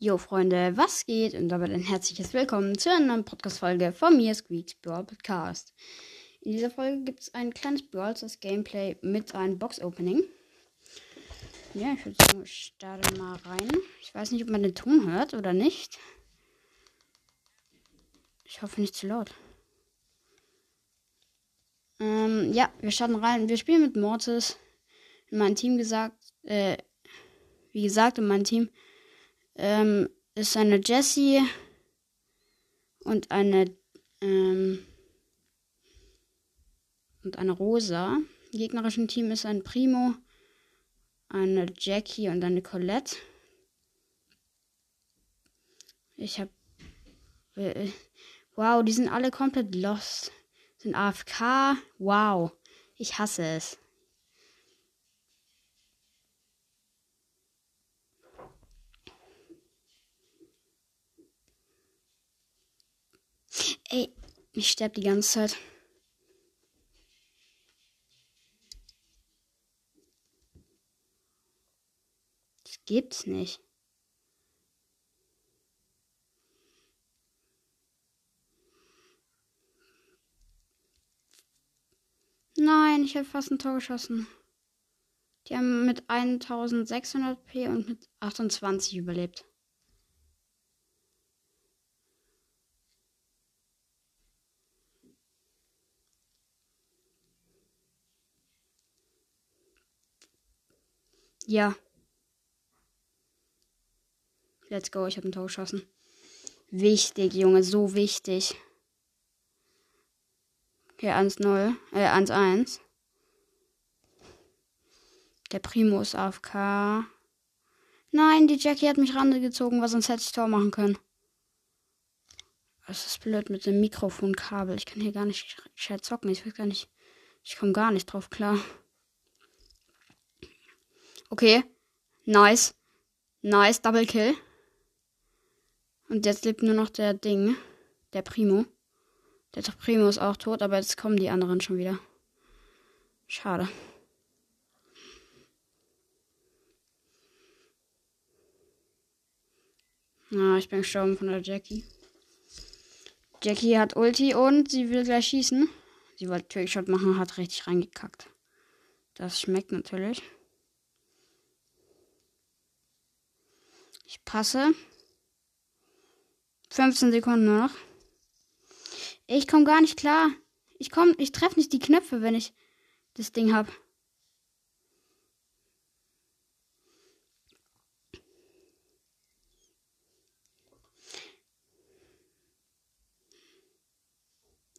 Jo Freunde, was geht? Und damit ein herzliches Willkommen zu einer neuen Podcast-Folge von mir, Squeaks Brawl Podcast. In dieser Folge gibt es ein kleines Brawl Stars Gameplay mit einem Box-Opening. Ja, ich würde sagen, ich starte mal rein. Ich weiß nicht, ob man den Ton hört oder nicht. Ich hoffe nicht zu laut. Ähm, ja, wir starten rein. Wir spielen mit Mortis. In meinem Team gesagt, äh, wie gesagt, in meinem Team ähm, ist eine Jessie und eine ähm, und eine Rosa. Im gegnerischen Team ist ein Primo, eine Jackie und eine Colette. Ich hab äh, wow, die sind alle komplett lost. Sind AFK. Wow, ich hasse es. Ey, ich sterbe die ganze Zeit. Das gibt's nicht. Nein, ich habe fast ein Tor geschossen. Die haben mit 1600 P und mit 28 überlebt. Ja. Let's go, ich habe ein Tor geschossen. Wichtig, Junge, so wichtig. Okay, 1-0, äh, 1-1. Der Primo ist AFK. Nein, die Jackie hat mich rangezogen, weil sonst hätte ich Tor machen können. Das ist blöd mit dem Mikrofonkabel. Ich kann hier gar nicht gescheit zocken. Ich weiß gar nicht. Ich komme gar nicht drauf klar. Okay. Nice. Nice. Double Kill. Und jetzt lebt nur noch der Ding. Der Primo. Der Primo ist auch tot, aber jetzt kommen die anderen schon wieder. Schade. Na, ah, ich bin gestorben von der Jackie. Jackie hat Ulti und sie will gleich schießen. Sie wollte Trickshot machen, hat richtig reingekackt. Das schmeckt natürlich. Ich passe. 15 Sekunden noch. Ich komme gar nicht klar. Ich komme, ich treffe nicht die Knöpfe, wenn ich das Ding habe.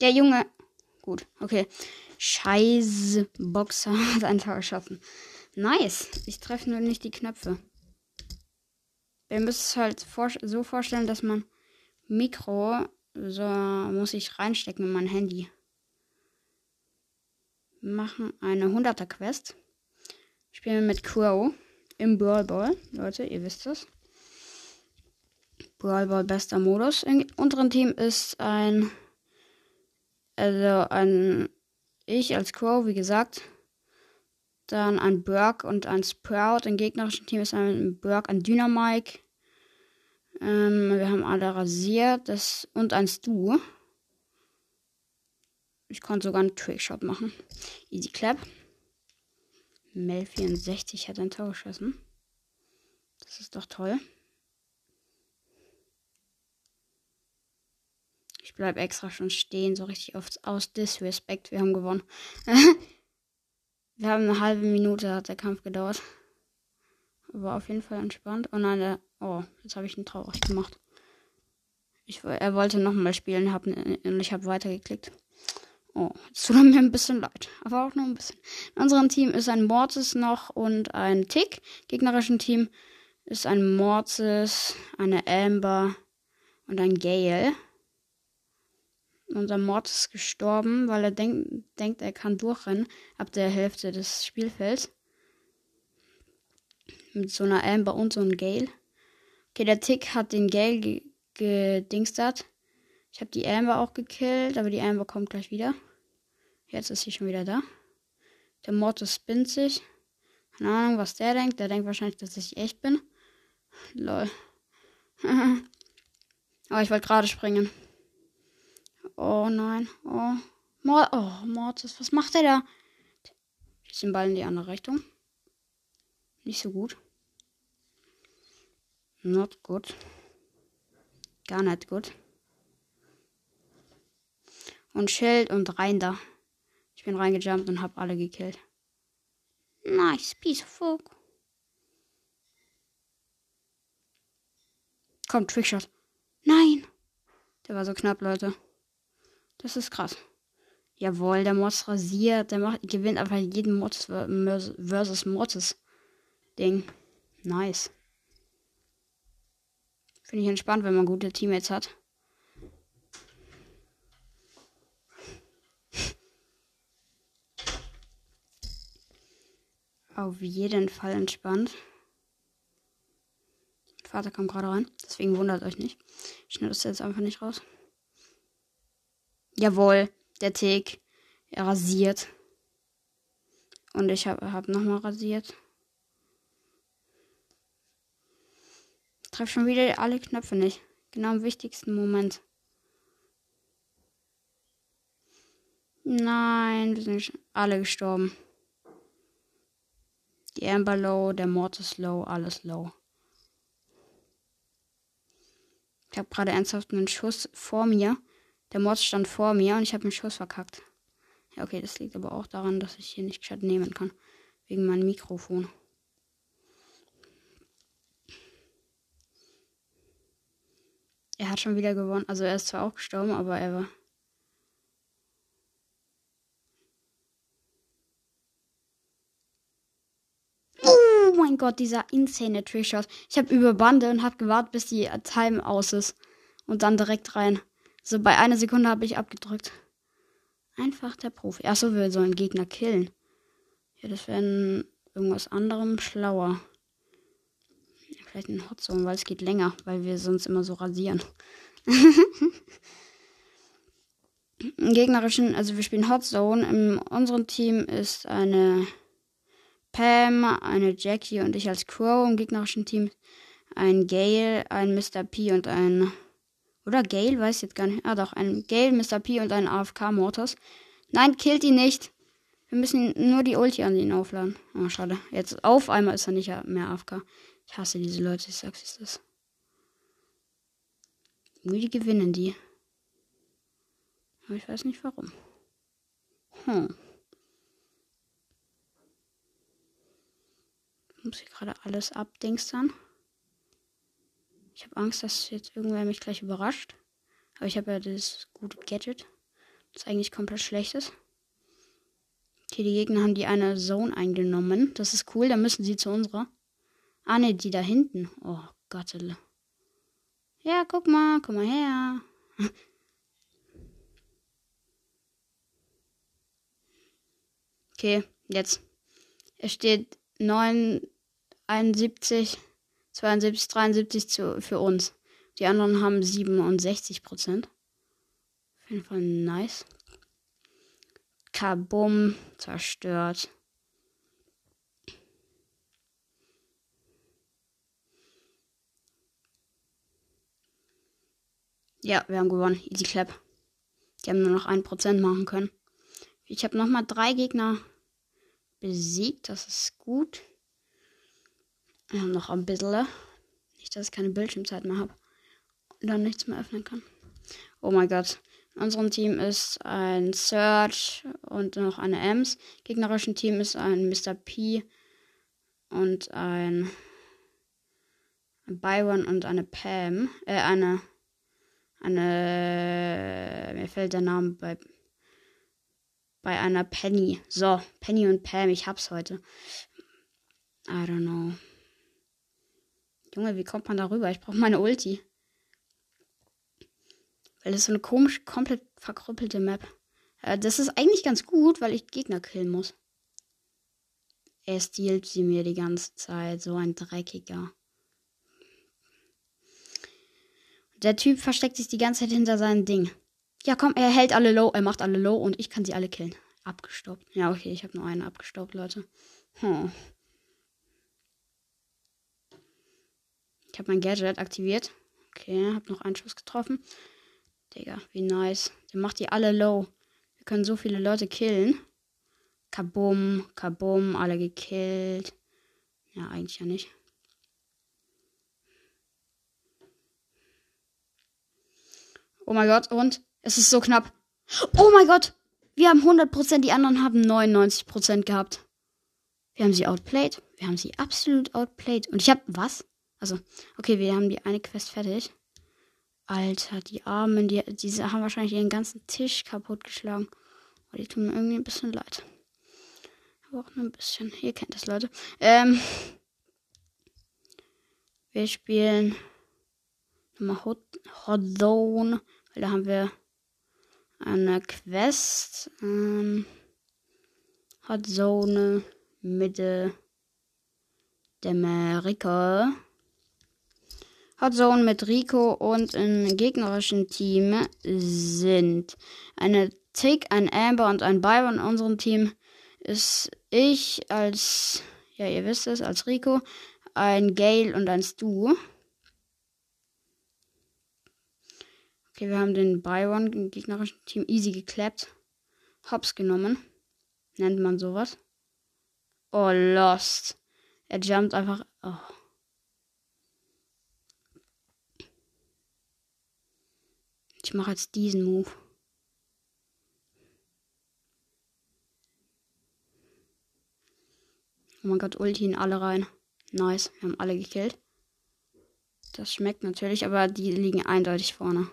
Der Junge. Gut, okay. Scheiße Boxer hat ein Tor geschossen. Nice. Ich treffe nur nicht die Knöpfe. Ihr müsst es halt vor so vorstellen, dass man Mikro so muss ich reinstecken in mein Handy. Wir machen eine 100er Quest. Spielen mit Crow im Brawl Ball. Leute, ihr wisst es. Brawl Ball bester Modus. Im unteren Team ist ein also ein ich als Crow, wie gesagt. Dann ein Burg und ein Sprout. Im gegnerischen Team ist ein Burg, ein Dynamike. Ähm, wir haben alle rasiert. Das, und ein Stu. Ich konnte sogar einen Trickshot machen. Easy Clap. Mel 64 hat ein Tor geschossen. Das ist doch toll. Ich bleibe extra schon stehen, so richtig oft aus Disrespect. Wir haben gewonnen. Wir haben eine halbe Minute, hat der Kampf gedauert. War auf jeden Fall entspannt. Oh nein, oh, jetzt habe ich ihn traurig gemacht. Ich, er wollte nochmal spielen hab, und ich habe weitergeklickt. Oh, es tut mir ein bisschen leid. Aber auch nur ein bisschen. In unserem Team ist ein Mortis noch und ein Tick. Gegnerischen Team ist ein Mortis, eine Amber und ein Gale. Unser Mord ist gestorben, weil er denk, denkt, er kann durchrennen ab der Hälfte des Spielfelds. Mit so einer Amber und so einem Gale. Okay, der Tick hat den Gale gedingstert. Ich habe die Amber auch gekillt, aber die Amber kommt gleich wieder. Jetzt ist sie schon wieder da. Der Mortis spinnt sich. Keine Ahnung, was der denkt. Der denkt wahrscheinlich, dass ich echt bin. Lol. oh, ich wollte gerade springen. Oh nein. Oh. Mor oh, Mortis, was macht er da? Schießt den Ball in die andere Richtung. Nicht so gut. Not gut. Gar nicht gut. Und Schild und rein da. Ich bin reingejumpt und hab alle gekillt. Nice, piece of folk. Komm, Trickshot. Nein! Der war so knapp, Leute. Das ist krass. Jawohl, der Mods rasiert. Der macht, gewinnt einfach jeden Mods versus Mods Ding. Nice. Finde ich entspannt, wenn man gute Teammates hat. Auf jeden Fall entspannt. Vater kommt gerade rein. Deswegen wundert euch nicht. Ich schneide das jetzt einfach nicht raus. Jawohl, der Tick. Er rasiert. Und ich habe hab, nochmal rasiert. Treff schon wieder alle Knöpfe nicht. Genau im wichtigsten Moment. Nein, wir sind alle gestorben. Die Amber low, der Mortis low, alles low. Ich habe gerade ernsthaft einen Schuss vor mir. Der Mord stand vor mir und ich habe den Schuss verkackt. Ja, okay, das liegt aber auch daran, dass ich hier nicht Chat nehmen kann. Wegen meinem Mikrofon. Er hat schon wieder gewonnen. Also er ist zwar auch gestorben, aber er war. Oh mein Gott, dieser insane Trickshot. Ich habe über Bande und habe gewartet, bis die Time aus ist. Und dann direkt rein. So bei einer Sekunde habe ich abgedrückt. Einfach der Profi. Achso, wir sollen Gegner killen. Ja, das wäre irgendwas anderem schlauer. Vielleicht ein Hotzone, weil es geht länger, weil wir sonst immer so rasieren. Im gegnerischen, also wir spielen Hotzone. In unserem Team ist eine Pam, eine Jackie und ich als Crow. Im gegnerischen Team ein Gale, ein Mr. P und ein. Oder Gale, weiß ich jetzt gar nicht. Ah, doch, ein Gale, Mr. P und ein AFK-Mortis. Nein, killt ihn nicht. Wir müssen nur die Ulti an ihn aufladen. Oh, schade. Jetzt auf einmal ist er nicht mehr AFK. Ich hasse diese Leute, ich sag's, ist das. Wie gewinnen die? Aber ich weiß nicht warum. Hm. Ich muss hier gerade alles abdingstern. Ich habe Angst, dass jetzt irgendwer mich gleich überrascht. Aber ich habe ja das gute Gadget. Das eigentlich komplett schlecht ist. Okay, die Gegner haben die eine Zone eingenommen. Das ist cool, dann müssen sie zu unserer. Ah, ne, die da hinten. Oh Gott. Ja, guck mal, komm mal her. Okay, jetzt. Es steht 9, 71, 72, 73 zu, für uns. Die anderen haben 67 Prozent. Auf jeden Fall nice. Kabum, zerstört. Ja, wir haben gewonnen. Easy Clap. Die haben nur noch ein Prozent machen können. Ich habe nochmal drei Gegner besiegt. Das ist gut. Wir haben noch ein bisschen. Nicht, dass ich keine Bildschirmzeit mehr habe. Und dann nichts mehr öffnen kann. Oh mein Gott. In unserem Team ist ein Search und noch eine Ems. Gegnerischen Team ist ein Mr. P und ein Byron und eine Pam. Äh, eine eine, mir fällt der Name bei, bei einer Penny. So, Penny und Pam, ich hab's heute. I don't know. Junge, wie kommt man da rüber? Ich brauche meine Ulti. Weil das ist so eine komisch, komplett verkrüppelte Map. Äh, das ist eigentlich ganz gut, weil ich Gegner killen muss. Er stiehlt sie mir die ganze Zeit. So ein Dreckiger. Der Typ versteckt sich die ganze Zeit hinter seinem Ding. Ja, komm, er hält alle low, er macht alle low und ich kann sie alle killen. Abgestoppt. Ja, okay, ich habe nur einen abgestoppt, Leute. Hm. Ich habe mein Gadget aktiviert. Okay, hab noch einen Schuss getroffen. Digga, wie nice. Der macht die alle low. Wir können so viele Leute killen. Kabum, kabum, alle gekillt. Ja, eigentlich ja nicht. Oh mein Gott, und? Es ist so knapp. Oh mein Gott! Wir haben 100%, die anderen haben 99% gehabt. Wir haben sie outplayed. Wir haben sie absolut outplayed. Und ich hab, was? Also, okay, wir haben die eine Quest fertig. Alter, die Armen, die, die haben wahrscheinlich ihren ganzen Tisch kaputtgeschlagen. Oh, die tun mir irgendwie ein bisschen leid. Aber auch nur ein bisschen. Ihr kennt das, Leute. Ähm, wir spielen nochmal Hot, Hot Zone, weil da haben wir eine Quest. Ähm, Hot Zone Mitte Amerika. Hot Zone mit Rico und im gegnerischen Team sind eine Tick, ein Amber und ein Byron in unserem Team ist ich als, ja, ihr wisst es, als Rico, ein Gale und ein Stu. Okay, wir haben den Byron im gegnerischen Team easy geklappt. Hops genommen. Nennt man sowas. Oh, lost. Er jumpt einfach. Oh. Ich mache jetzt diesen Move. Oh mein Gott, Ulti in alle rein. Nice, wir haben alle gekillt. Das schmeckt natürlich, aber die liegen eindeutig vorne.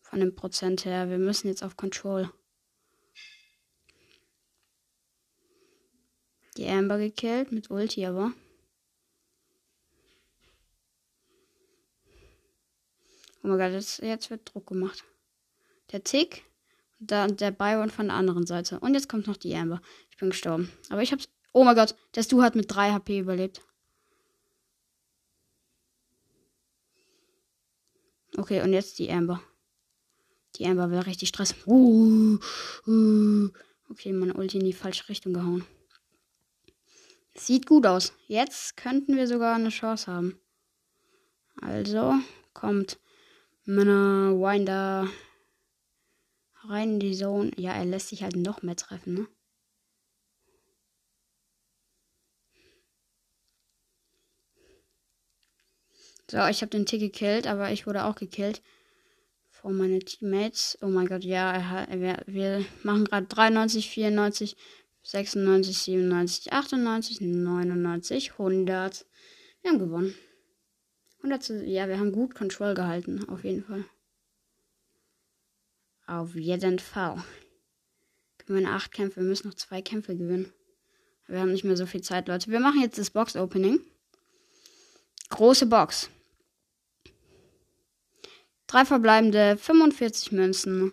Von dem Prozent her. Wir müssen jetzt auf Control. Die Amber gekillt mit Ulti, aber. Oh mein Gott, jetzt, jetzt wird Druck gemacht. Der Tick und der Byron von der anderen Seite. Und jetzt kommt noch die Amber. Ich bin gestorben. Aber ich hab's Oh mein Gott, der Stu hat mit 3 HP überlebt. Okay, und jetzt die Amber. Die Amber will richtig Stress. Uh, uh. Okay, meine Ulti in die falsche Richtung gehauen. Sieht gut aus. Jetzt könnten wir sogar eine Chance haben. Also kommt Männer Winder rein in die Zone. Ja, er lässt sich halt noch mehr treffen, ne? So, ich habe den Tick gekillt, aber ich wurde auch gekillt. Von meinen Teammates. Oh mein Gott, ja, wir, wir machen gerade 93, 94, 96, 97, 98, 99, 100. Wir haben gewonnen. 100, ja, wir haben gut Control gehalten, auf jeden Fall. Auf jeden Fall. Gewinnen acht Kämpfe, wir müssen noch zwei Kämpfe gewinnen. Wir haben nicht mehr so viel Zeit, Leute. Wir machen jetzt das Box-Opening. Große Box. Drei verbleibende 45 Münzen.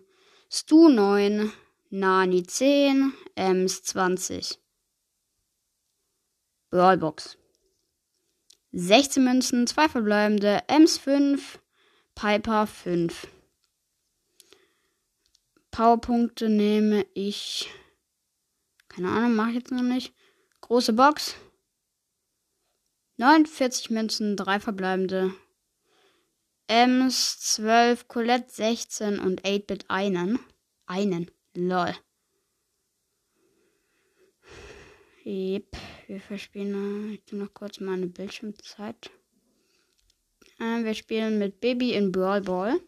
Stu 9, Nani 10, Ems 20. Brawlbox. 16 Münzen, 2 verbleibende, Ems 5, Piper 5. Powerpunkte nehme ich. Keine Ahnung, mache ich jetzt noch nicht. Große Box. 49 Münzen, 3 verbleibende, Ems 12, Colette 16 und 8-Bit einen. Einen. Lol. Yep, wir verspielen. Ich tue noch kurz meine Bildschirmzeit. Äh, wir spielen mit Baby in Brawl Ball.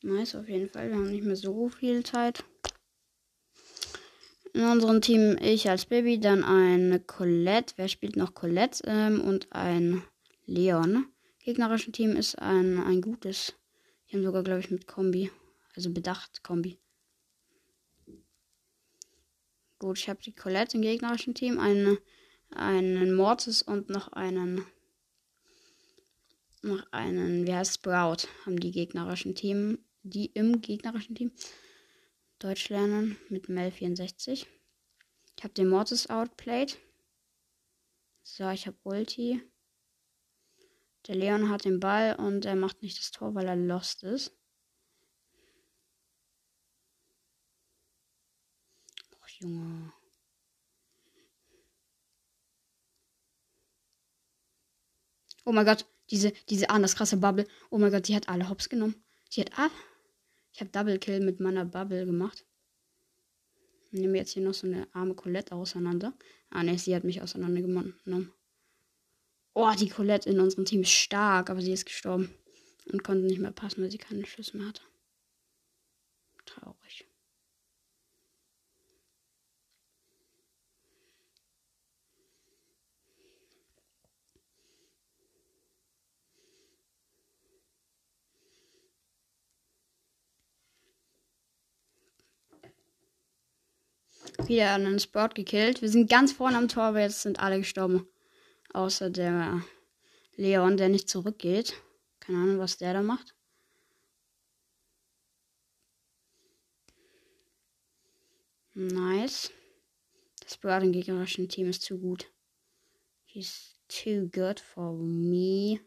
Nice, auf jeden Fall. Wir haben nicht mehr so viel Zeit. In unserem Team ich als Baby, dann eine Colette. Wer spielt noch Colette? Ähm, und ein Leon gegnerischen Team ist ein, ein gutes. Die haben sogar, glaube ich, mit Kombi. Also bedacht Kombi. Gut, ich habe die Colette im gegnerischen Team, einen, einen Mortis und noch einen. Noch einen, wie heißt Sprout, haben die gegnerischen Team. Die im gegnerischen Team. Deutsch lernen mit Mel 64. Ich habe den Mortis outplayed. So, ich habe Ulti. Der Leon hat den Ball und er macht nicht das Tor, weil er lost ist. Junge. Oh mein Gott, Diese, diese anders krasse Bubble. Oh mein Gott, die hat alle Hops genommen. Die hat alle. Ich habe Double Kill mit meiner Bubble gemacht. Ich nehme jetzt hier noch so eine arme Colette auseinander. Ah ne, sie hat mich auseinandergenommen. Oh, die Colette in unserem Team ist stark, aber sie ist gestorben. Und konnte nicht mehr passen, weil sie keine Schüsse mehr hatte. Traurig. Wieder einen Sprout gekillt. Wir sind ganz vorne am Tor, aber jetzt sind alle gestorben. Außer der Leon, der nicht zurückgeht. Keine Ahnung, was der da macht. Nice. Das Sprout im gegnerischen Team ist zu gut. He's too good for me.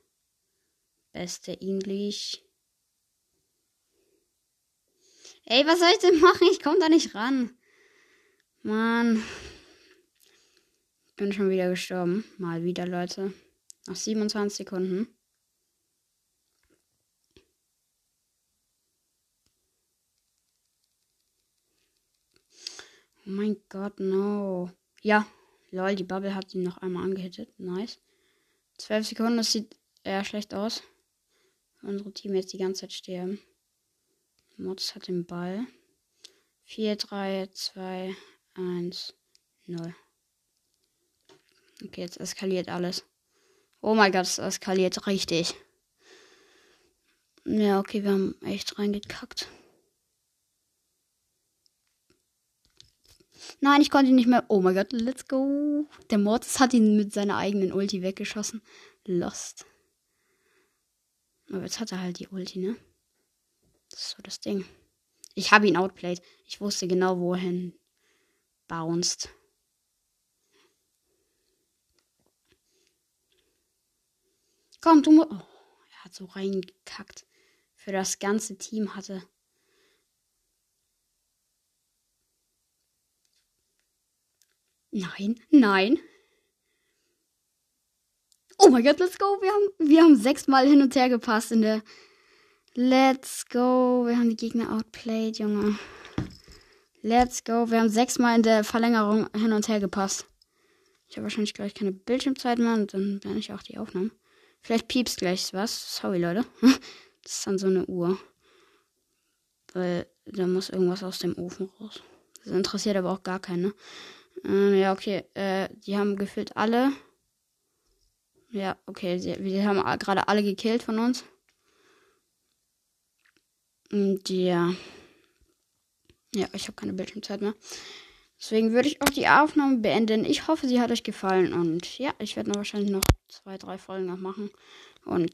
Beste Englisch. Ey, was soll ich denn machen? Ich komme da nicht ran. Mann. Bin schon wieder gestorben. Mal wieder, Leute. Nach 27 Sekunden. Oh mein Gott, no. Ja, lol, die Bubble hat ihn noch einmal angehittet. Nice. 12 Sekunden, das sieht eher schlecht aus. Unsere Team jetzt die ganze Zeit sterben. Mods hat den Ball. 4, 3, 2, 1, 0. Okay, jetzt eskaliert alles. Oh mein Gott, es eskaliert richtig. Ja, okay, wir haben echt reingekackt. Nein, ich konnte ihn nicht mehr. Oh mein Gott, let's go. Der Mortis hat ihn mit seiner eigenen Ulti weggeschossen. Lost. Aber jetzt hat er halt die Ulti, ne? Das ist so das Ding. Ich habe ihn outplayed. Ich wusste genau, wohin bounced. Komm, du musst. Oh, er hat so reingekackt. Für das ganze Team hatte. Nein, nein. Oh mein Gott, let's go. Wir haben, wir haben sechsmal hin und her gepasst in der. Let's go. Wir haben die Gegner outplayed, Junge. Let's go. Wir haben sechsmal in der Verlängerung hin und her gepasst. Ich habe wahrscheinlich gleich keine Bildschirmzeit mehr und dann werde ich auch die Aufnahmen. Vielleicht piepst gleich was. Sorry, Leute. Das ist dann so eine Uhr. Weil da muss irgendwas aus dem Ofen raus. Das interessiert aber auch gar keinen. Ne? Äh, ja, okay. Äh, die haben gefühlt alle. Ja, okay. Sie, wir haben gerade alle gekillt von uns. Und ja. Ja, ich habe keine Bildschirmzeit mehr. Deswegen würde ich auch die Aufnahme beenden. Ich hoffe, sie hat euch gefallen. Und ja, ich werde noch wahrscheinlich noch zwei, drei Folgen noch machen. Und